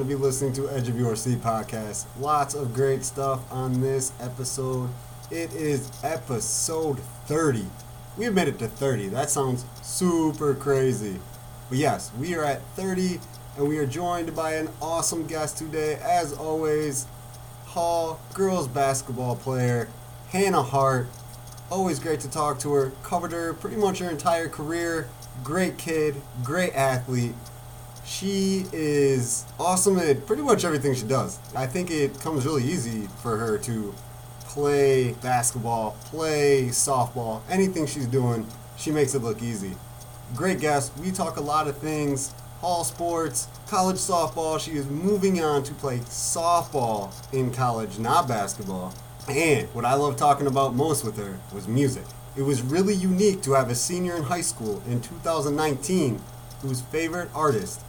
to be listening to Edge of Your Seat podcast. Lots of great stuff on this episode. It is episode 30. We have made it to 30. That sounds super crazy. But yes, we are at 30 and we are joined by an awesome guest today. As always, Hall girls basketball player, Hannah Hart. Always great to talk to her. Covered her pretty much her entire career. Great kid, great athlete. She is awesome at pretty much everything she does. I think it comes really easy for her to play basketball, play softball, anything she's doing, she makes it look easy. Great guest. We talk a lot of things Hall sports, college softball. She is moving on to play softball in college, not basketball. And what I love talking about most with her was music. It was really unique to have a senior in high school in 2019 whose favorite artist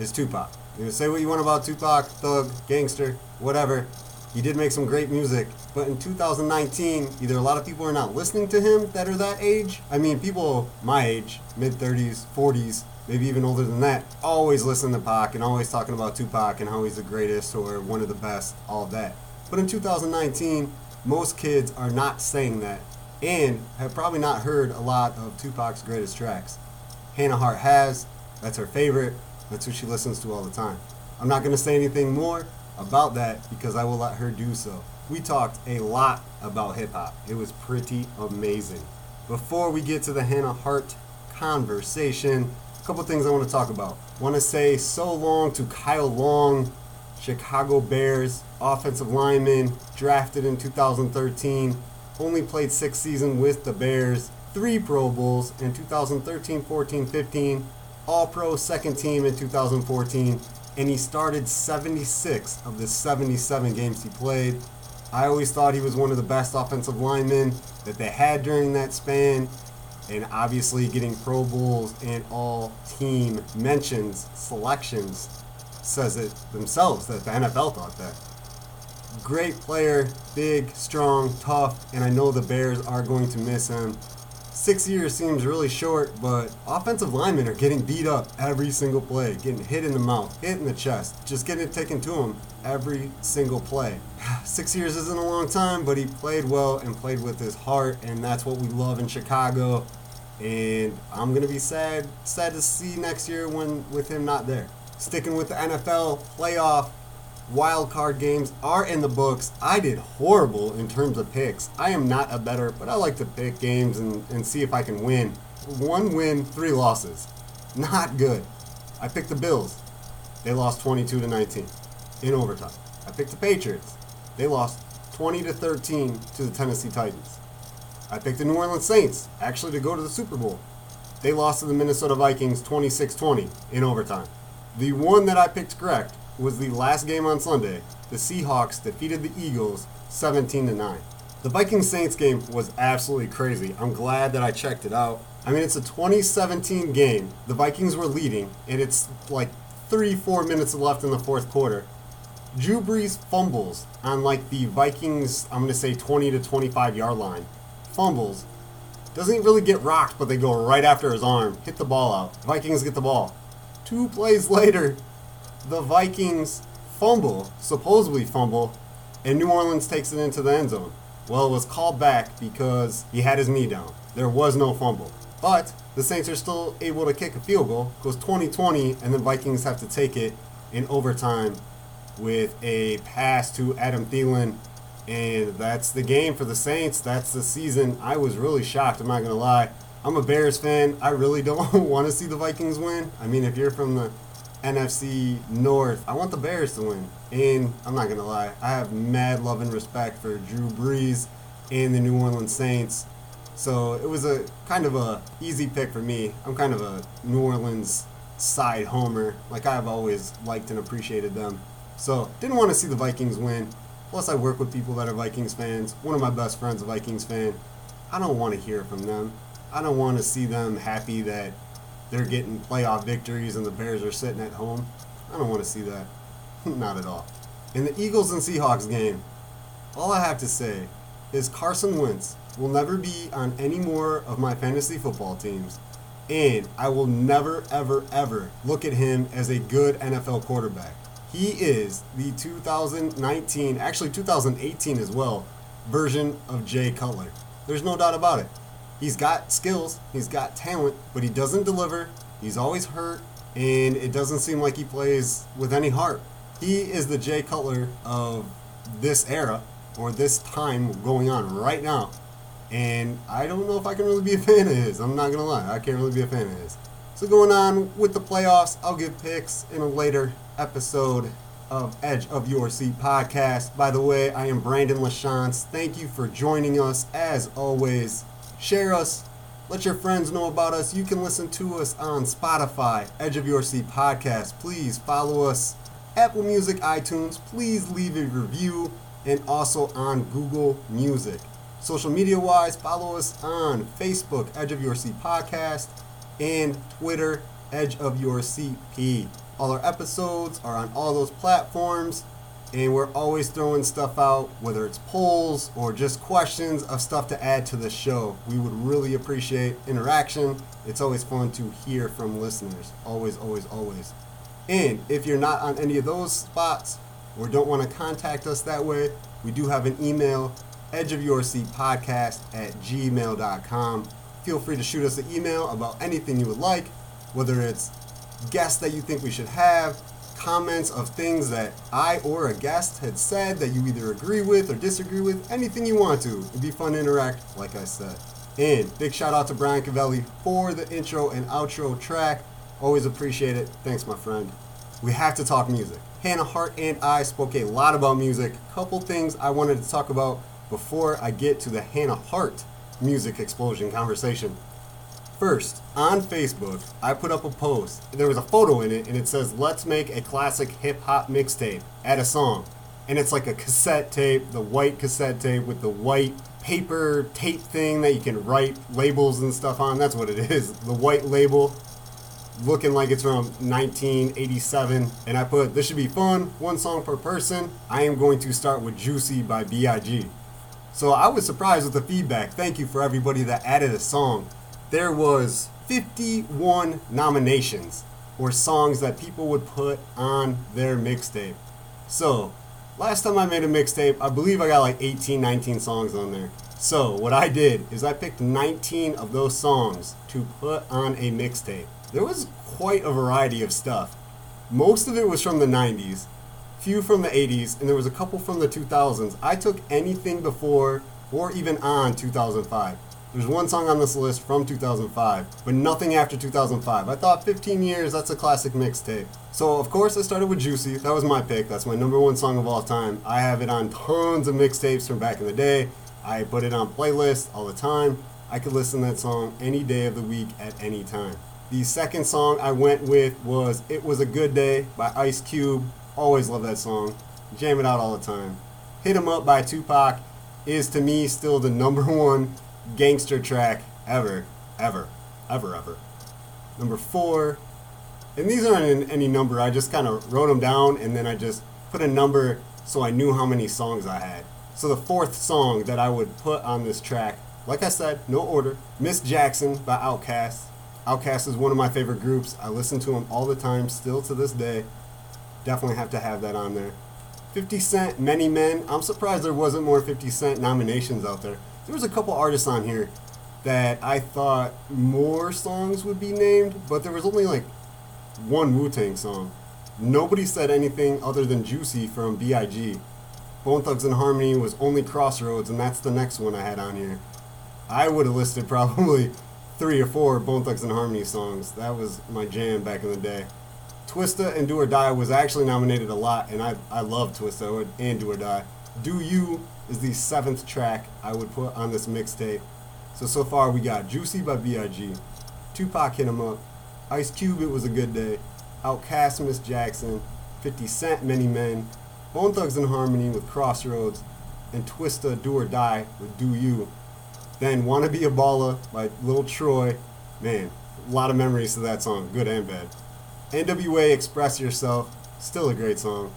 is Tupac. You can say what you want about Tupac, thug, gangster, whatever. He did make some great music, but in 2019, either a lot of people are not listening to him that are that age. I mean, people my age, mid 30s, 40s, maybe even older than that, always listen to Pac and always talking about Tupac and how he's the greatest or one of the best, all that. But in 2019, most kids are not saying that and have probably not heard a lot of Tupac's greatest tracks. Hannah Hart has, that's her favorite, that's who she listens to all the time. I'm not going to say anything more about that because I will let her do so. We talked a lot about hip hop. It was pretty amazing. Before we get to the Hannah Hart conversation, a couple things I want to talk about. Want to say so long to Kyle Long, Chicago Bears offensive lineman, drafted in 2013, only played six seasons with the Bears, three Pro Bowls in 2013, 14, 15, All Pro second team in 2014, and he started 76 of the 77 games he played. I always thought he was one of the best offensive linemen that they had during that span, and obviously getting Pro Bowls and all team mentions, selections, says it themselves that the NFL thought that. Great player, big, strong, tough, and I know the Bears are going to miss him. Six years seems really short, but offensive linemen are getting beat up every single play, getting hit in the mouth, hit in the chest, just getting it taken to them every single play. Six years isn't a long time, but he played well and played with his heart, and that's what we love in Chicago. And I'm gonna be sad, sad to see next year when with him not there. Sticking with the NFL playoff wild card games are in the books. I did horrible in terms of picks. I am not a better, but I like to pick games and, and see if I can win. One win, three losses. Not good. I picked the Bills. They lost 22 to 19 in overtime. I picked the Patriots. They lost 20 to 13 to the Tennessee Titans. I picked the New Orleans Saints, actually to go to the Super Bowl. They lost to the Minnesota Vikings 26 20 in overtime. The one that I picked correct was the last game on Sunday. The Seahawks defeated the Eagles 17 to 9. The Vikings Saints game was absolutely crazy. I'm glad that I checked it out. I mean, it's a 2017 game. The Vikings were leading, and it's like three, four minutes left in the fourth quarter. Drew Brees fumbles on like the Vikings, I'm going to say 20 to 25 yard line. Fumbles. Doesn't really get rocked, but they go right after his arm. Hit the ball out. Vikings get the ball. Two plays later, the Vikings fumble, supposedly fumble, and New Orleans takes it into the end zone. Well, it was called back because he had his knee down. There was no fumble. But the Saints are still able to kick a field goal. Goes 20-20, and the Vikings have to take it in overtime with a pass to Adam Thielen. And that's the game for the Saints. That's the season. I was really shocked, I'm not going to lie. I'm a Bears fan. I really don't want to see the Vikings win. I mean, if you're from the NFC North. I want the Bears to win. And I'm not gonna lie, I have mad love and respect for Drew Brees and the New Orleans Saints. So it was a kind of a easy pick for me. I'm kind of a New Orleans side homer. Like I've always liked and appreciated them. So didn't want to see the Vikings win. Plus I work with people that are Vikings fans. One of my best friends a Vikings fan. I don't want to hear from them. I don't want to see them happy that they're getting playoff victories and the Bears are sitting at home. I don't want to see that. Not at all. In the Eagles and Seahawks game, all I have to say is Carson Wentz will never be on any more of my fantasy football teams. And I will never, ever, ever look at him as a good NFL quarterback. He is the 2019, actually 2018 as well, version of Jay Cutler. There's no doubt about it. He's got skills, he's got talent, but he doesn't deliver. He's always hurt, and it doesn't seem like he plays with any heart. He is the Jay Cutler of this era or this time going on right now. And I don't know if I can really be a fan of his. I'm not gonna lie, I can't really be a fan of his. So going on with the playoffs, I'll give picks in a later episode of Edge of Your Seat podcast. By the way, I am Brandon LaChance. Thank you for joining us as always. Share us, let your friends know about us. You can listen to us on Spotify, Edge of Your Seat podcast. Please follow us, Apple Music, iTunes. Please leave a review, and also on Google Music. Social media wise, follow us on Facebook, Edge of Your Seat Podcast, and Twitter, Edge of Your CP. All our episodes are on all those platforms, and we're always throwing stuff out, whether it's polls or just questions of stuff to add to the show. We would really appreciate interaction. It's always fun to hear from listeners. Always, always, always. And if you're not on any of those spots or don't want to contact us that way, we do have an email edge of your seat podcast at gmail.com. Feel free to shoot us an email about anything you would like, whether it's guests that you think we should have, comments of things that I or a guest had said that you either agree with or disagree with, anything you want to. It'd be fun to interact, like I said. And big shout out to Brian Cavelli for the intro and outro track. Always appreciate it. Thanks, my friend. We have to talk music. Hannah Hart and I spoke a lot about music. Couple things I wanted to talk about before I get to the Hannah Hart music explosion conversation. First, on Facebook, I put up a post. There was a photo in it, and it says, Let's make a classic hip hop mixtape. Add a song. And it's like a cassette tape, the white cassette tape with the white paper tape thing that you can write labels and stuff on. That's what it is. The white label looking like it's from 1987. And I put, This should be fun, one song per person. I am going to start with Juicy by B.I.G. So I was surprised with the feedback. Thank you for everybody that added a song. There was 51 nominations or songs that people would put on their mixtape. So, last time I made a mixtape, I believe I got like 18, 19 songs on there. So, what I did is I picked 19 of those songs to put on a mixtape. There was quite a variety of stuff. Most of it was from the 90s, few from the 80s, and there was a couple from the 2000s. I took anything before or even on 2005. There's one song on this list from 2005, but nothing after 2005. I thought 15 years, that's a classic mixtape. So, of course, I started with Juicy. That was my pick. That's my number one song of all time. I have it on tons of mixtapes from back in the day. I put it on playlists all the time. I could listen to that song any day of the week at any time. The second song I went with was It Was a Good Day by Ice Cube. Always love that song. Jam it out all the time. Hit 'em Up by Tupac is to me still the number one gangster track ever, ever, ever, ever. Number four, and these aren't in any number, I just kind of wrote them down and then I just put a number so I knew how many songs I had. So the fourth song that I would put on this track, like I said, no order, Miss Jackson by Outkast. Outkast is one of my favorite groups. I listen to them all the time, still to this day. Definitely have to have that on there. 50 Cent, Many Men. I'm surprised there wasn't more 50 Cent nominations out there there was a couple artists on here that I thought more songs would be named, but there was only like one Wu Tang song. Nobody said anything other than Juicy from B.I.G. Bone Thugs and Harmony was only Crossroads, and that's the next one I had on here. I would have listed probably three or four Bone Thugs and Harmony songs. That was my jam back in the day. Twista and Do or Die was actually nominated a lot, and I, I love Twista and Do or Die. Do You is the seventh track I would put on this mixtape. So, so far we got Juicy by B.I.G., Tupac Hit 'em Up, Ice Cube It Was a Good Day, Outkast Miss Jackson, 50 Cent Many Men, Bone Thugs and Harmony with Crossroads, and Twista Do or Die with Do You. Then Wanna Be a Baller by Lil Troy. Man, a lot of memories to that song, good and bad. NWA Express Yourself, still a great song.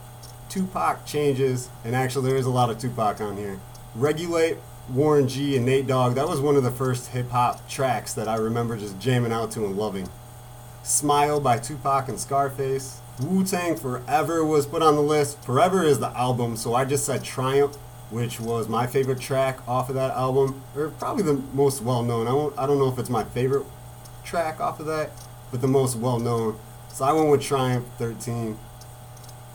Tupac changes, and actually there is a lot of Tupac on here. Regulate Warren G and Nate Dogg. That was one of the first hip hop tracks that I remember just jamming out to and loving. Smile by Tupac and Scarface. Wu Tang Forever was put on the list. Forever is the album, so I just said Triumph, which was my favorite track off of that album, or probably the most well known. I, won't, I don't know if it's my favorite track off of that, but the most well known. So I went with Triumph 13.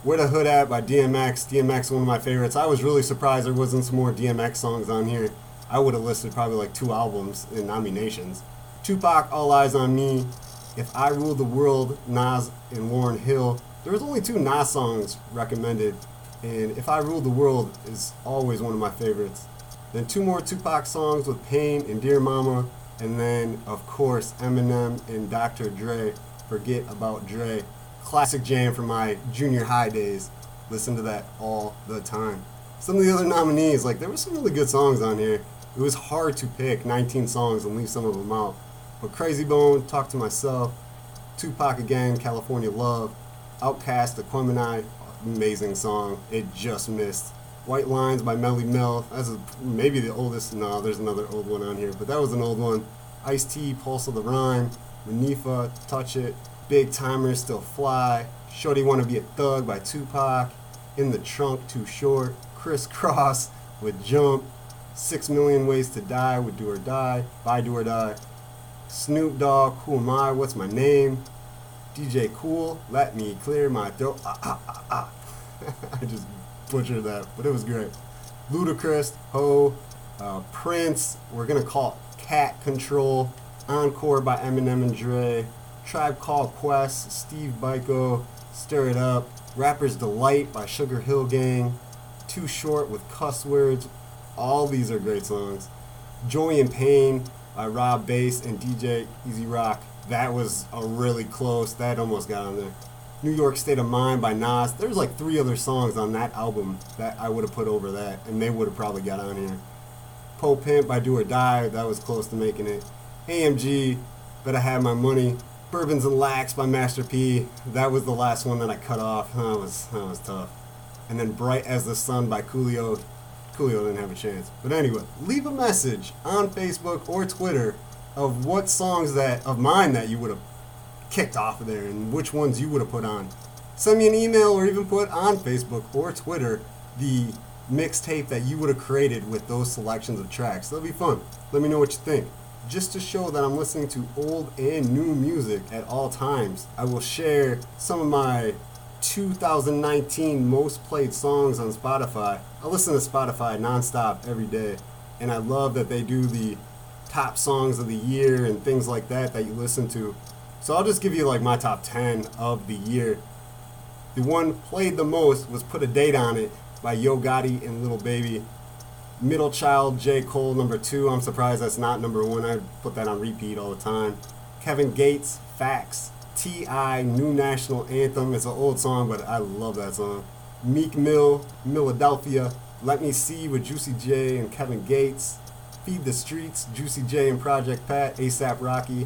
Where the Hood At by DMX. DMX, is one of my favorites. I was really surprised there wasn't some more DMX songs on here. I would have listed probably like two albums in nominations. Tupac, All Eyes on Me. If I Rule the World, Nas and Lauryn Hill. There was only two Nas songs recommended, and If I Rule the World is always one of my favorites. Then two more Tupac songs with Pain and Dear Mama, and then of course Eminem and Dr. Dre. Forget About Dre classic jam from my junior high days. Listen to that all the time. Some of the other nominees, like there were some really good songs on here. It was hard to pick 19 songs and leave some of them out. But Crazy Bone, Talk to Myself, Tupac again, California Love, OutKast, Aquemini, amazing song. It just missed. White Lines by Melle Mel. That's a, maybe the oldest. No, there's another old one on here, but that was an old one. Ice T, Pulse of the Rhyme, Monifah, Touch It, Big Tymers Still Fly, Shorty Wanna Be a Thug by Tupac, In the Trunk Too Short, Kris Kross with Jump, Six Million Ways to Die with Do or Die, by Do or Die, Snoop Dogg, Who Am I, What's My Name, DJ Kool, Let Me Clear My Throat, ah, ah, ah, ah. I just butchered that, but it was great. Ludacris, Ho, uh, Prince, we're gonna call Cat Control, Encore by Eminem and Dre, Tribe Called Quest, Steve Biko, Stir It Up, Rapper's Delight by Sugar Hill Gang, Too Short with Cuss Words. All these are great songs. Joy and Pain by Rob Base and DJ E-Z Rock. That was a really close. That almost got on there. New York State of Mind by Nas. There's like three other songs on that album that I would have put over that, and they would have probably got on here. Po Pimp by Do or Die. That was close to making it. AMG, Better Have My Money. Bourbons and Lacs by Master P. That was the last one that I cut off. That was that was tough. And then Bright as the Sun by Coolio. Coolio didn't have a chance. But anyway, leave a message on Facebook or Twitter of what songs that of mine that you would have kicked off of there and which ones you would have put on. Send me an email or even put on Facebook or Twitter the mixtape that you would have created with those selections of tracks. That'll be fun. Let me know what you think just to show that I'm listening to old and new music at all times. I will share some of my 2019 most played songs on Spotify. I listen to Spotify nonstop every day, and I love that they do the top songs of the year and things like that that you listen to. So I'll just give you like my top 10 of the year. The one played the most was Put a Date on It by Yo Gotti and Lil Baby. Middle Child, J. Cole, number two. I'm surprised that's not number one. I put that on repeat all the time. Kevin Gates, Facts. T.I., New National Anthem. It's an old song, but I love that song. Meek Mill, Philadelphia. Let Me See with Juicy J and Kevin Gates. Feed the Streets, Juicy J and Project Pat. ASAP Rocky.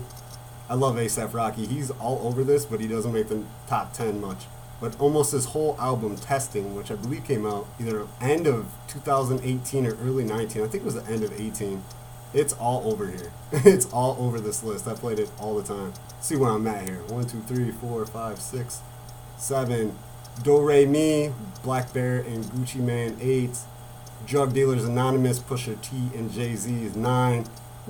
I love ASAP Rocky. He's all over this, but he doesn't make the top 10 much but almost his whole album testing which i believe came out either end of 2018 or early 19 i think it was the end of 18 it's all over here. It's all over this list. I played it all the time. See where i'm at here. One two three four five six seven. Do re mi blackbear and gucci mane eight. Drug dealers anonymous pusha t and jay-z is nine.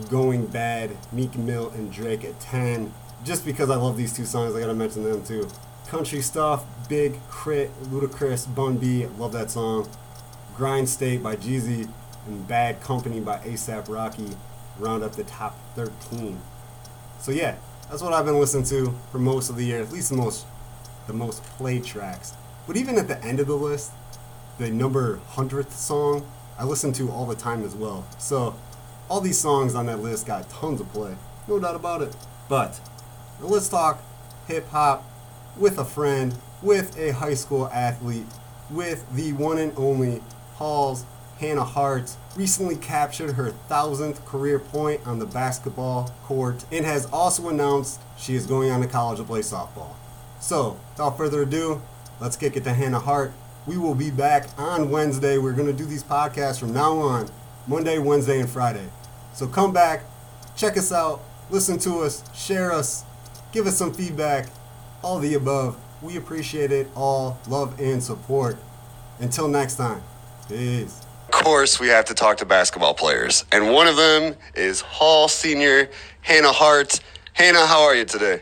Going bad meek mill and drake at 10 just because i love these two songs i gotta mention them too country stuff. Big K.R.I.T., Ludacris, Bun B. Love that song. Grind State by Jeezy and Bad Company by ASAP Rocky round up the top 13. So yeah, that's what I've been listening to for most of the year, at least the most the most played tracks. But even at the end of the list, the number 100th song, I listen to all the time as well. So all these songs on that list got tons of play. No doubt about it. But let's talk hip hop with a friend, with a high school athlete, with the one and only Halls Hannah Hart recently captured her thousandth career point on the basketball court and has also announced she is going on to college to play softball. So, without further ado, let's kick it to Hannah Hart. We will be back on Wednesday. We're going to do these podcasts from now on Monday, Wednesday, and Friday. So come back, check us out, listen to us, share us, give us some feedback, all the above. We appreciate it all, love and support. Until next time, peace. Of course, we have to talk to basketball players, and one of them is Hall senior Hannah Hart. Hannah, how are you today?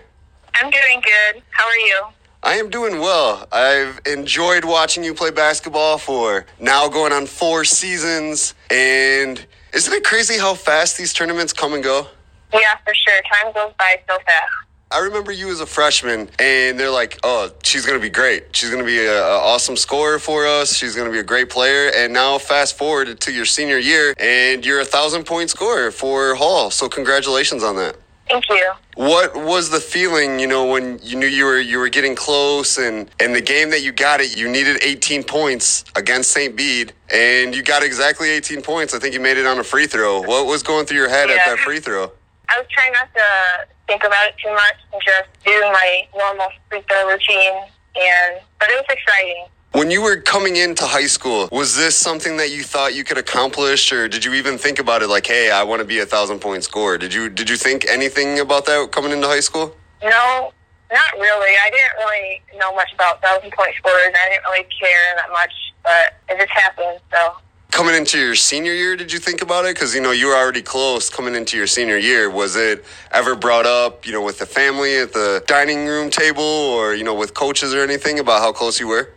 I'm doing good. How are you? I am doing well. I've enjoyed watching you play basketball for now going on four seasons. And isn't it crazy how fast these tournaments come and go? Yeah, for sure. Time goes by so fast. I remember you as a freshman, and they're like, "Oh, she's gonna be great. She's gonna be an awesome scorer for us. She's gonna be a great player." And now, fast forward to your senior year, and you're a thousand point scorer for Hall. So, congratulations on that. Thank you. What was the feeling, you know, when you knew you were you were getting close and and the game that you got it, you needed 18 points against St. Bede and you got exactly 18 points. I think you made it on a free throw. What was going through your head at that free throw? I was trying not to think about it too much and just do my normal free throw routine. And but it was exciting. When you were coming into high school, was this something that you thought you could accomplish or did you even think about it like, "Hey, I want to be a 1000 point scorer." Did you did you think anything about that coming into high school? No, not really. I didn't really know much about thousand point scorers. I didn't really care that much, but it just happened. So coming into your senior year did you think about it because you know you were already close coming into your senior year was it ever brought up you know with the family at the dining room table or you know with coaches or anything about how close you were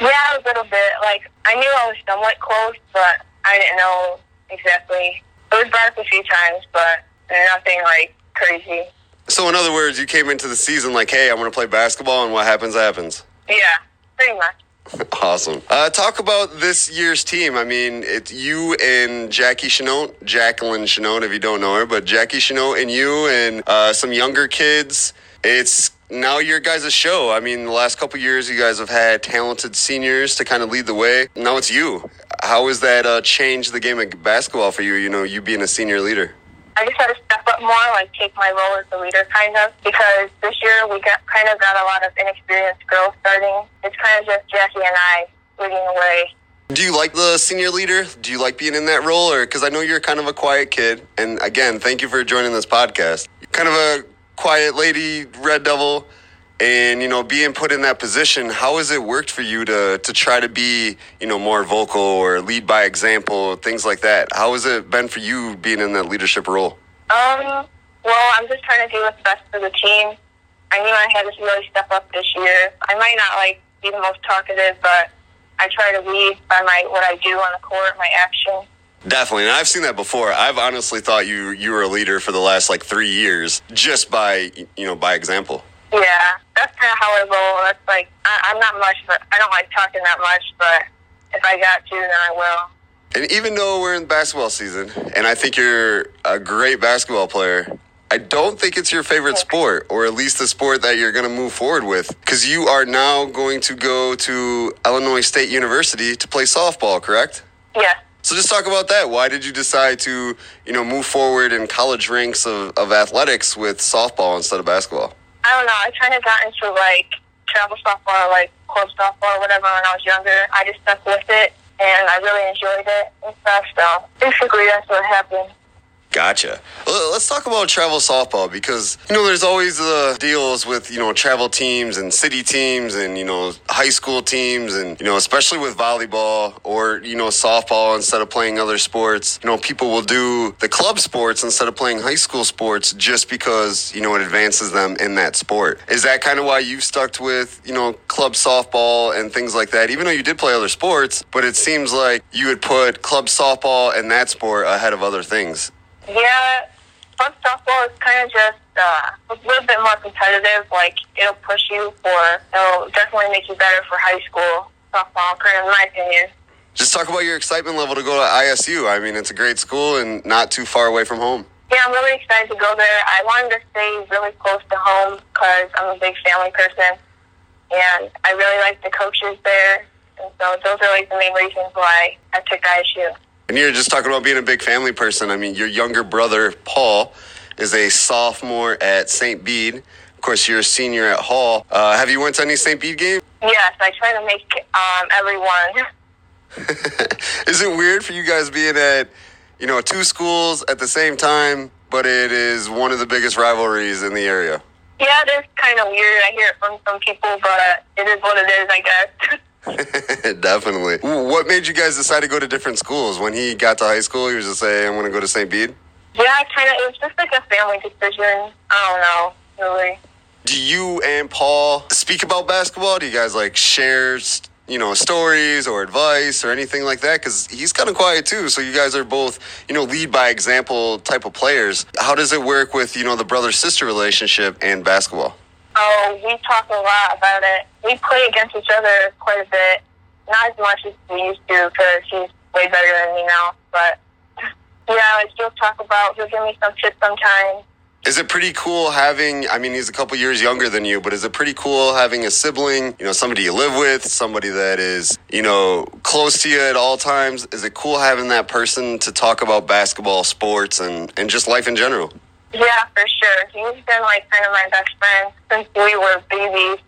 yeah, a little bit. Like I knew I was somewhat close, but I didn't know exactly. It was brought up a few times, but nothing like crazy. so in other words you came into the season like hey i want to play basketball and what happens happens Yeah, pretty much. Awesome uh, talk about this year's team i mean it's you and jackie Chenault, jacqueline Chenault, if you don't know her but jackie Chenault and you and uh, some younger kids it's now your guys' show. I mean, the last couple years, you guys have had talented seniors to kind of lead the way. Now it's you. How has that uh, changed the game of basketball for you? You know, you being a senior leader. I just had to step up more, like take my role as the leader, kind of, because this year we got kind of got a lot of inexperienced girls starting. It's kind of just Jackie and I leading the way. Do you like the senior leader? Do you like being in that role, or because I know you're kind of a quiet kid? And again, thank you for joining this podcast. Kind of a quiet lady, Red Devil, and you know, being put in that position. How has it worked for you to to try to be, you know, more vocal or lead by example, things like that? How has it been for you being in that leadership role? Um, well, I'm just trying to do what's best for the team. I knew I had to really step up this year. I might not like be the most talkative, but I try to lead by my what I do on the court, my action. Definitely, and I've seen that before. I've honestly thought you you were a leader for the last like three years, just by you know by example. Yeah, that's kind of how I roll. That's like I, I'm not much, but I don't like talking that much. But if I got to, then I will. And even though we're in basketball season, and I think you're a great basketball player, I don't think it's your favorite sport, or at least the sport that you're going to move forward with, because you are now going to go to Illinois State University to play softball, correct? Yeah. So just talk about that. Why did you decide to, you know, move forward in college ranks of, of athletics with softball instead of basketball? I don't know. I kind of got into like travel softball, or, like club softball, or whatever when I was younger. I just stuck with it, and I really enjoyed it and stuff. So basically, that's what happened. Gotcha. Let's talk about travel softball because you know there's always the deals with you know travel teams and city teams and you know high school teams and you know especially with volleyball or you know softball instead of playing other sports. You know people will do the club sports instead of playing high school sports just because you know it advances them in that sport. Is that kind of why you've stuck with you know club softball and things like that? Even though you did play other sports, but it seems like you would put club softball and that sport ahead of other things. Yeah, club softball is kind of just uh, a little bit more competitive. Like it'll push you for, it'll definitely make you better for high school softball, kind of in my opinion. Just talk about your excitement level to go to ISU. I mean, it's a great school and not too far away from home. Yeah, I'm really excited to go there. I wanted to stay really close to home because I'm a big family person, and I really like the coaches there. And so those are like the main reasons why I took ISU. And you're just talking about being a big family person. I mean, your younger brother, Paul, is a sophomore at St. Bede. Of course, you're a senior at Hall. Uh, have you went to any St. Bede game? Yes, I try to make um, everyone. Is it weird for you guys being at, you know, two schools at the same time, but it is one of the biggest rivalries in the area. Yeah, it is kind of weird. I hear it from some people, but it is what it is, I guess. Definitely. What made you guys decide to go to different schools? When he got to high school, he was just saying, I'm going to go to St. Bede? Yeah, kind of. It was just like a family decision. I don't know, really. Do you and Paul speak about basketball? Do you guys like share, you know, stories or advice or anything like that? Because he's kind of quiet too. So you guys are both, you know, lead by example type of players. How does it work with, you know, the brother sister relationship and basketball? Oh, we talk a lot about it. We play against each other quite a bit. Not as much as we used to because he's way better than me now. But yeah, I still talk about. He'll give me some tips sometimes. Is it pretty cool having? I mean, he's a couple years younger than you, but is it pretty cool having a sibling? You know, somebody you live with, somebody that is, you know, close to you at all times. Is it cool having that person to talk about basketball, sports, and and just life in general? Yeah, for sure. He's been like kind of my best friend since we were babies.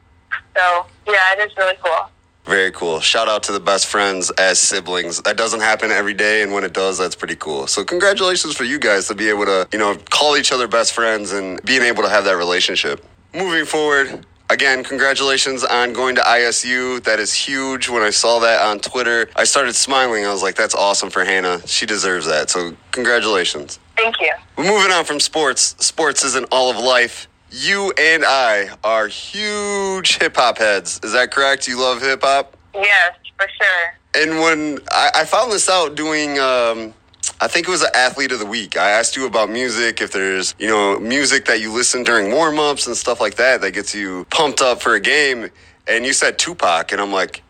So yeah, it is really cool. Very cool. Shout out to the best friends as siblings. That doesn't happen every day, and when it does, that's pretty cool. So congratulations for you guys to be able to, you know, call each other best friends and being able to have that relationship. Moving forward, Again, congratulations on going to ISU. That is huge. When I saw that on Twitter, I started smiling. I was like, that's awesome for Hannah. She deserves that. So, congratulations. Thank you. We're moving on from sports. Sports isn't all of life. You and I are huge hip hop heads. Is that correct? You love hip hop? Yes, for sure. And when I, I found this out doing, um, I think it was an athlete of the week. I asked you about music, if there's, you know, music that you listen during warm ups and stuff like that that gets you pumped up for a game. And you said Tupac. And I'm like,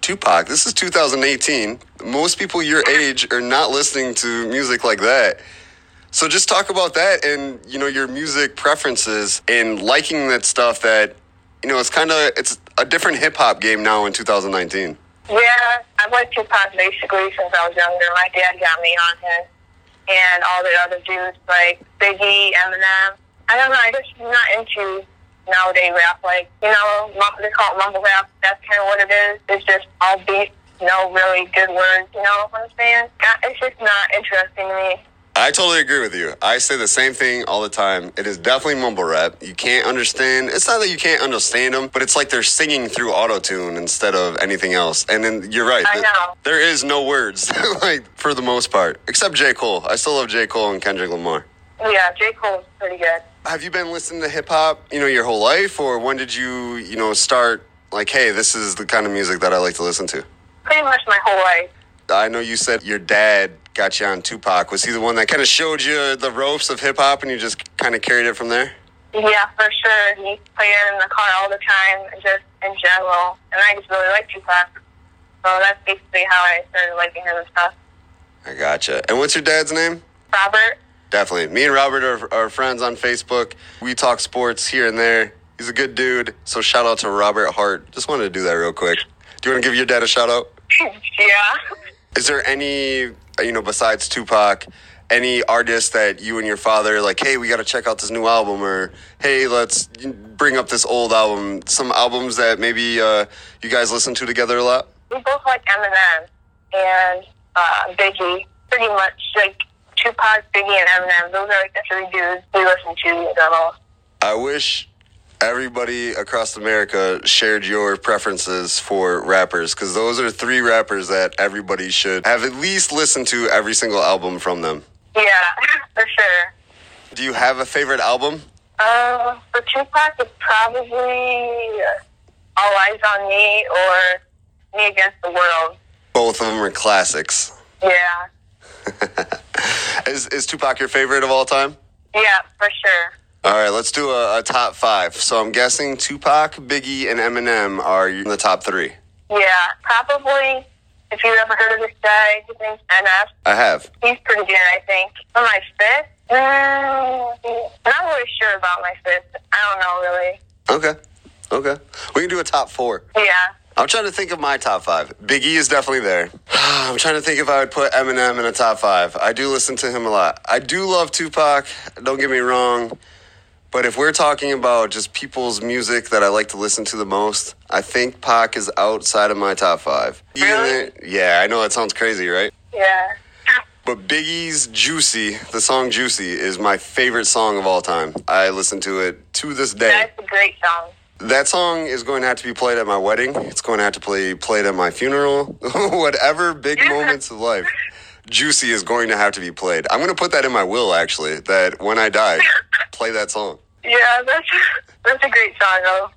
Tupac, this is 2018. Most people your age are not listening to music like that. So just talk about that and you know your music preferences and liking that stuff that you know it's kind of it's a different hip hop game now in 2019. Yeah, I've liked Tupac basically since I was younger. My dad got me on him, and all the other dudes like Biggie, Eminem. I don't know. I just not into nowadays rap. Like you know, they call it mumble rap. That's kind of what it is. It's just all beats, no really good words. You know what I'm saying? It's just not interesting to me. I totally agree with you. I say the same thing all the time. It is definitely mumble rap. You can't understand. It's not that you can't understand them, but it's like they're singing through auto tune instead of anything else. And then you're right. I know. There is no words, like for the most part, except J. Cole. I still love J. Cole and Kendrick Lamar. Oh, yeah, J. Cole's pretty good. Have you been listening to hip hop, you know, your whole life, or when did you, you know, start like, hey, this is the kind of music that I like to listen to? Pretty much my whole life. I know you said your dad got you on Tupac. Was he the one that kind of showed you the ropes of hip hop and you just kind of carried it from there? Yeah, for sure. He played it in the car all the time, just in general. And I just really like Tupac. So that's basically how I started liking him and stuff. I gotcha. And what's your dad's name? Robert. Definitely. Me and Robert are, are friends on Facebook. We talk sports here and there. He's a good dude. So shout out to Robert Hart. Just wanted to do that real quick. Do you want to give your dad a shout out? yeah. Is there any you know, besides Tupac, any artist that you and your father like, hey, we got to check out this new album, or hey, let's bring up this old album. Some albums that maybe uh, you guys listen to together a lot. We both like Eminem and uh, Biggie. Pretty much like Tupac, Biggie, and Eminem. Those are like the three dudes we listen to the most. I wish everybody across America shared your preferences for rappers because those are three rappers that everybody should have at least listened to every single album from them. Yeah, for sure. Do you have a favorite album? Uh, for Tupac, it's probably All Eyes on Me or Me Against the World. Both of them are classics. Yeah. is, is Tupac your favorite of all time? Yeah, for sure. All right, let's do a, a, top five. So I'm guessing Tupac, Biggie, and Eminem are in the top three. Yeah, probably. If you've ever heard of this guy, his name's NF. I have. He's pretty good, I think. For my fifth, mm, not really sure about my fifth. I don't know really. Okay. Okay. We can do a top four. Yeah. I'm trying to think of my top five. Biggie is definitely there. I'm trying to think if I would put Eminem in a top five. I do listen to him a lot. I do love Tupac. Don't get me wrong. But if we're talking about just people's music that I like to listen to the most, I think Pac is outside of my top five. Really? Yeah, I know that sounds crazy, right? Yeah. But Biggie's Juicy, the song Juicy, is my favorite song of all time. I listen to it to this day. That's a great song. That song is going to have to be played at my wedding. It's going to have to play played at my funeral. Whatever big moments of life. Juicy is going to have to be played. I'm going to put that in my will actually that when I die, play that song. Yeah, that's that's a great song though.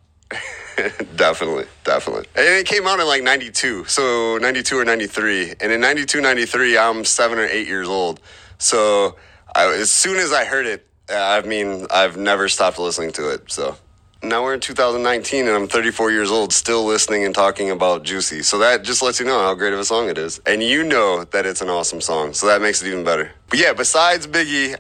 definitely, definitely. And it came out in like 92, so 92 or 93. And in 92, 93, I'm seven or eight years old. So I, as soon as I heard it, I mean, I've never stopped listening to it. So now we're in 2019 and I'm 34 years old, still listening and talking about Juicy. So that just lets you know how great of a song it is. And you know that it's an awesome song. So that makes it even better. But yeah, besides Biggie,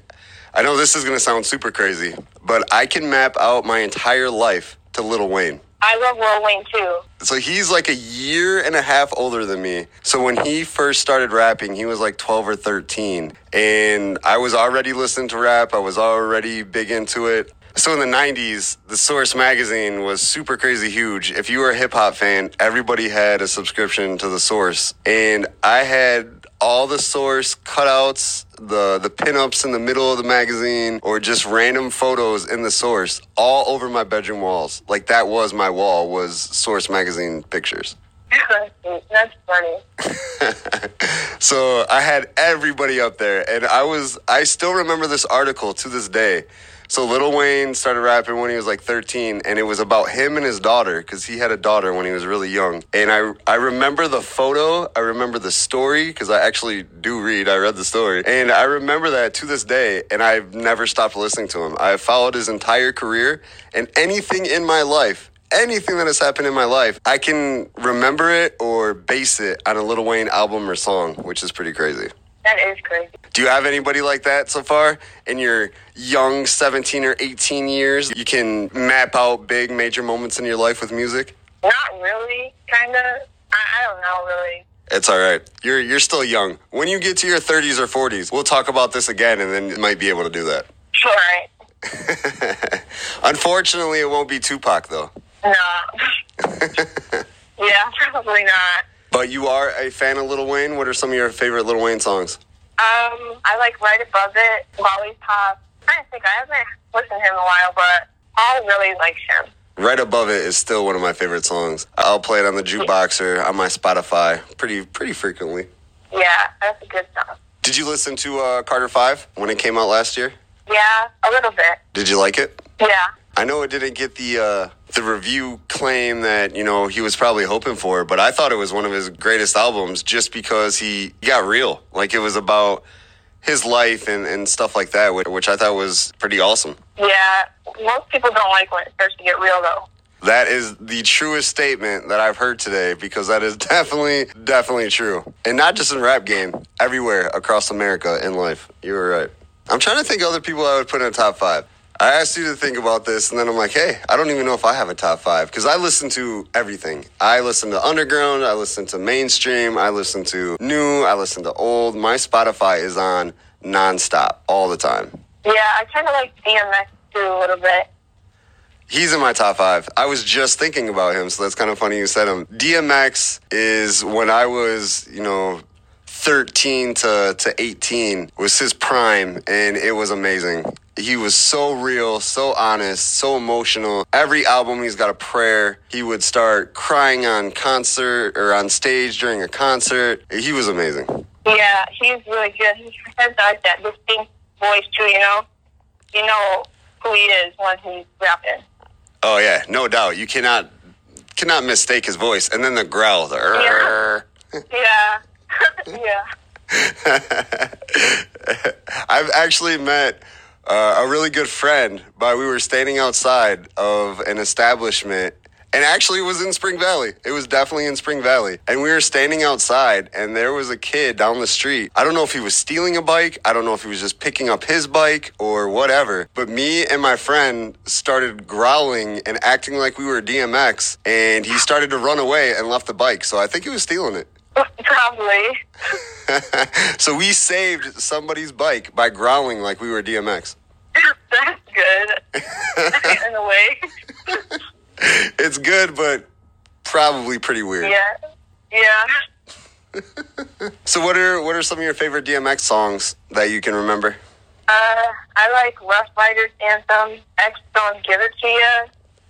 I know this is going to sound super crazy, but I can map out my entire life to Lil Wayne. I love Lil Wayne too. So he's like a year and a half older than me. So when he first started rapping, he was like 12 or 13. And I was already listening to rap, I was already big into it. So in the 90s, the Source magazine was super crazy huge. If you were a hip hop fan, everybody had a subscription to the Source. And I had all the Source cutouts, the the pinups in the middle of the magazine, or just random photos in the Source all over my bedroom walls. Like that was my wall was Source magazine pictures. That's funny. so I had everybody up there, and I was I still remember this article to this day. So Little Wayne started rapping when he was like 13, and it was about him and his daughter because he had a daughter when he was really young. And I I remember the photo, I remember the story because I actually do read. I read the story, and I remember that to this day. And I've never stopped listening to him. I followed his entire career, and anything in my life anything that has happened in my life, I can remember it or base it on a Lil Wayne album or song, which is pretty crazy. That is crazy. Do you have anybody like that so far in your young 17 or 18 years? You can map out big major moments in your life with music? Not really, kind of. I, I don't know, really. It's all right. You're you're still young. When you get to your 30s or 40s, we'll talk about this again and then you might be able to do that. Sure, right? Unfortunately, it won't be Tupac though. No. yeah, probably not. But you are a fan of Lil Wayne. What are some of your favorite Lil Wayne songs? Um, I like right above it, Lollipop. I think I haven't listened to him in a while, but I really like him. Right above it is still one of my favorite songs. I'll play it on the jukebox or on my Spotify pretty pretty frequently. Yeah, that's a good song. Did you listen to uh, Carter Five when it came out last year? Yeah, a little bit. Did you like it? Yeah. I know it didn't get the uh, the review claim that you know he was probably hoping for, but I thought it was one of his greatest albums just because he got real. Like it was about his life and, and stuff like that, which, which I thought was pretty awesome. Yeah, most people don't like when it starts to get real, though. That is the truest statement that I've heard today because that is definitely, definitely true. And not just in rap game, everywhere across America in life. You were right. I'm trying to think of other people I would put in a top five. I asked you to think about this, and then I'm like, hey, I don't even know if I have a top five because I listen to everything. I listen to underground, I listen to mainstream, I listen to new, I listen to old. My Spotify is on nonstop all the time. Yeah, I kind of like DMX too a little bit. He's in my top five. I was just thinking about him, so that's kind of funny you said him. DMX is when I was, you know, 13 to, to 18 was his prime, and it was amazing. He was so real, so honest, so emotional. Every album, he's got a prayer. He would start crying on concert or on stage during a concert. He was amazing. Yeah, he's really good. He has like that distinct voice too. You know, you know who he is when he's rapping. Oh yeah, no doubt. You cannot cannot mistake his voice. And then the growl, the yeah, yeah. yeah. I've actually met uh, a really good friend, but we were standing outside of an establishment. And actually, it was in Spring Valley. It was definitely in Spring Valley. And we were standing outside, and there was a kid down the street. I don't know if he was stealing a bike. I don't know if he was just picking up his bike or whatever. But me and my friend started growling and acting like we were DMX. And he started to run away and left the bike. So I think he was stealing it. Probably. so we saved somebody's bike by growling like we were DMX. That's good. In a way. it's good, but probably pretty weird. Yeah. Yeah. So what are what are some of your favorite DMX songs that you can remember? Uh, I like Ruff Ryders anthem. X don't give it to you.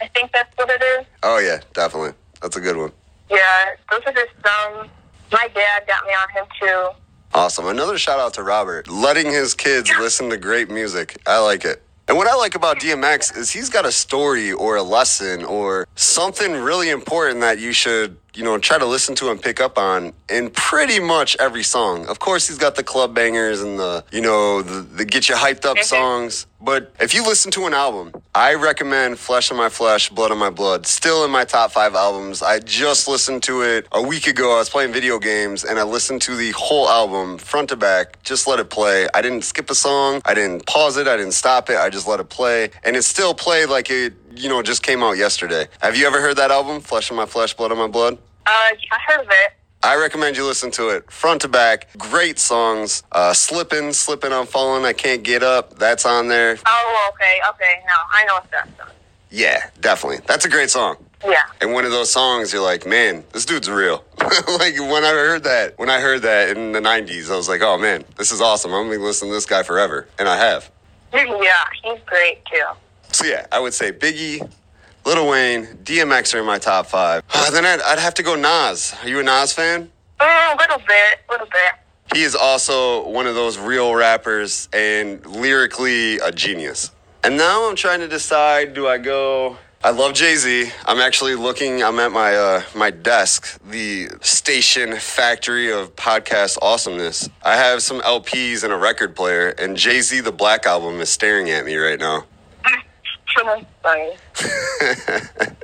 I think that's what it is. Oh yeah, definitely. That's a good one. Yeah, those are just some. My dad got me on him too. Awesome. Another shout out to Robert. Letting his kids listen to great music. I like it. And what I like about DMX is he's got a story or a lesson or something really important that you should, you know, try to listen to and pick up on in pretty much every song. Of course, he's got the club bangers and the, you know, the, the get you hyped up Mhm. songs. But if you listen to an album, I recommend Flesh on My Flesh, Blood on My Blood. Still in my top five albums. I just listened to it a week ago. I was playing video games and I listened to the whole album front to back. Just let it play. I didn't skip a song. I didn't pause it. I didn't stop it. I just let it play. And it still played like it, you know, just came out yesterday. Have you ever heard that album, Flesh on My Flesh, Blood on My Blood? Uh, I heard of it. I recommend you listen to it front to back. Great songs. Uh, slipping, slipping, I'm falling. I can't get up. That's on there. Oh, okay, okay. No, I know that song. Yeah, definitely. That's a great song. Yeah. And one of those songs, you're like, man, this dude's real. like when I heard that, when I heard that in the '90s, I was like, oh man, this is awesome. I'm gonna listen to this guy forever, and I have. Yeah, he's great too. So yeah, I would say Biggie, Lil Wayne, DMX are in my top five. then I'd, I'd have to go Nas. Are you a Nas fan? Mm, a little bit, a little bit. He is also one of those real rappers and lyrically a genius. And now I'm trying to decide do I go I love Jay-Z. I'm actually looking I'm at my uh my desk, the station factory of podcast awesomeness. I have some LPs and a record player and Jay-Z the Black album is staring at me right now. Funny.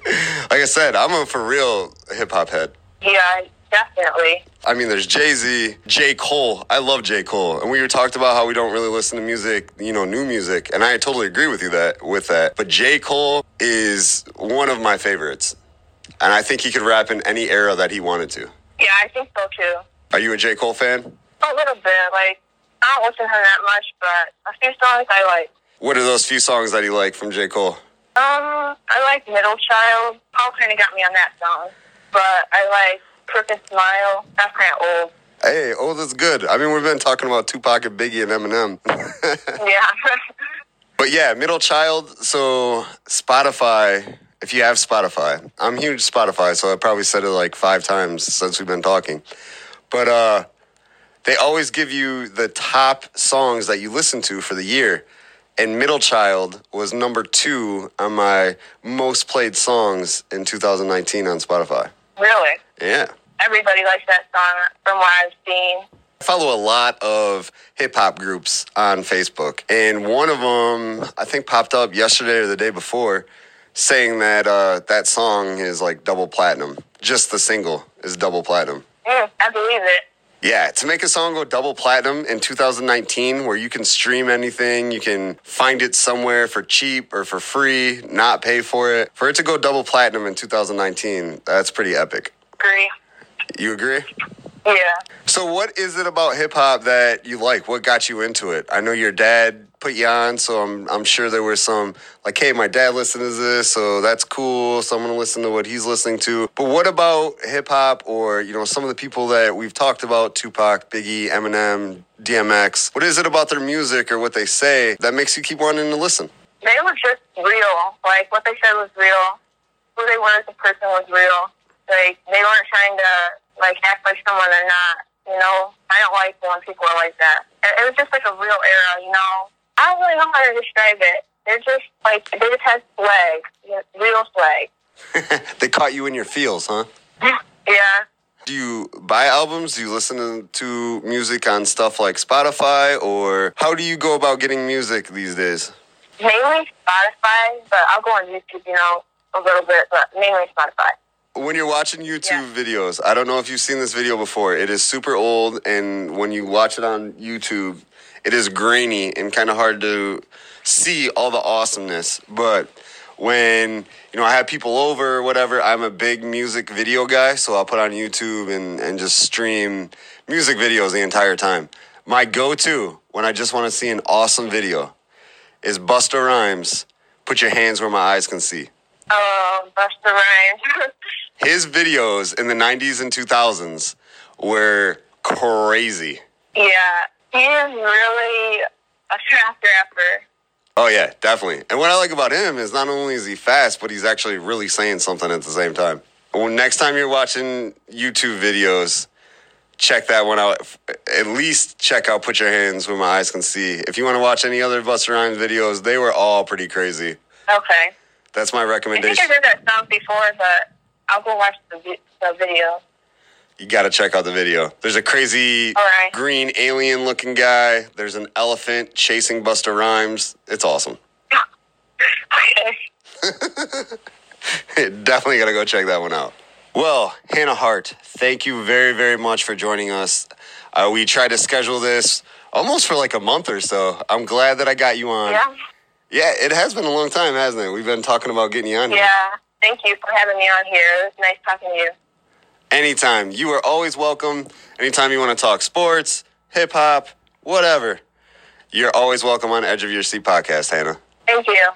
Like I said, I'm a for real hip hop head. Yeah, definitely. I mean, there's Jay Z, J. Cole. I love J. Cole. And we were talked about how we don't really listen to music, you know, new music. And I totally agree with you that with that. But J. Cole is one of my favorites. And I think he could rap in any era that he wanted to. Yeah, I think so too. Are you a J. Cole fan? A little bit. Like, I don't listen to him that much, but a few songs I like. What are those few songs that you like from J. Cole? Um, I like Middle Child. Paul kind of got me on that song. But I like Crooked Smile. That's kind of old. Hey, oh, that's good. I mean, we've been talking about Tupac and Biggie and Eminem. Yeah. But yeah, middle child. So Spotify. If you have Spotify, I'm huge Spotify, so I probably said it like five times since we've been talking. But uh, they always give you the top songs that you listen to for the year, and Middle Child was number two on my most played songs in 2019 on Spotify. really? Yeah. Everybody likes that song from what I've seen. I follow a lot of hip hop groups on Facebook, and one of them I think popped up yesterday or the day before, saying that uh, that song is like double platinum. Just the single is double platinum. Mm, I believe it. Yeah, to make a song go double platinum in 2019, where you can stream anything, you can find it somewhere for cheap or for free, not pay for it. For it to go double platinum in 2019, that's pretty epic. Agree. You agree? Yeah. So, what is it about hip hop that you like? What got you into it? I know your dad put you on, so I'm I'm sure there were some like, hey, my dad listens to this, so that's cool. So I'm gonna listen to what he's listening to. But what about hip hop, or you know, some of the people that we've talked about, Tupac, Biggie, Eminem, DMX? What is it about their music or what they say that makes you keep wanting to listen? They were just real. Like, what they said was real. Who they were as a person was real. Like, they weren't trying to, like, act like someone they're not. You know? I don't like when people are like that. It, it was just, like, a real era, you know? I don't really know how to describe it. They're just, like, they just had swag. Real swag. they caught you in your feels, huh? Yeah. Do you buy albums? Do you listen to- to music on stuff like Spotify, or how do you go about getting music these days? Mainly Spotify, but I'll go on YouTube, you know, a little bit, but mainly Spotify. When you're watching YouTube Yeah. videos, I don't know if you've seen this video before. It is super old, and when you watch it on YouTube, it is grainy and kind of hard to see all the awesomeness. But when you know I have people over or whatever, I'm a big music video guy, so I'll put on YouTube and, and just stream music videos the entire time. My go-to when I just want to see an awesome video is Busta Rhymes. Put your hands where my eyes can see. Oh, Busta Rhymes. his videos in the 90s and 2000s were crazy. Yeah, he is really a fast rapper. Oh yeah, definitely. And what I like about him is not only is he fast, but he's actually really saying something at the same time. Well, next time you're watching YouTube videos, check that one out. At least check out Put Your Hands Where My Eyes Can See. If you want to watch any other Busta Rhymes videos, they were all pretty crazy. Okay. That's my I think recommendation. I heard that song before, but I'll go watch the, vi- the video. You got to check out the video. There's a crazy right. green alien looking guy. There's an elephant chasing Busta Rhymes. It's awesome. Definitely got to go check that one out. Well, Hannah Hart, thank you very, very much for joining us. Uh, we tried to schedule this almost for like a month or so. I'm glad that I got you on. Yeah. Yeah, it has been a long time, hasn't it? We've been talking about getting you on here. Yeah. Thank you for having me on here. It was nice talking to you. Anytime. You are always welcome. Anytime you want to talk sports, hip hop, whatever. You're always welcome on Edge of Your Seat podcast, Hannah. Thank you.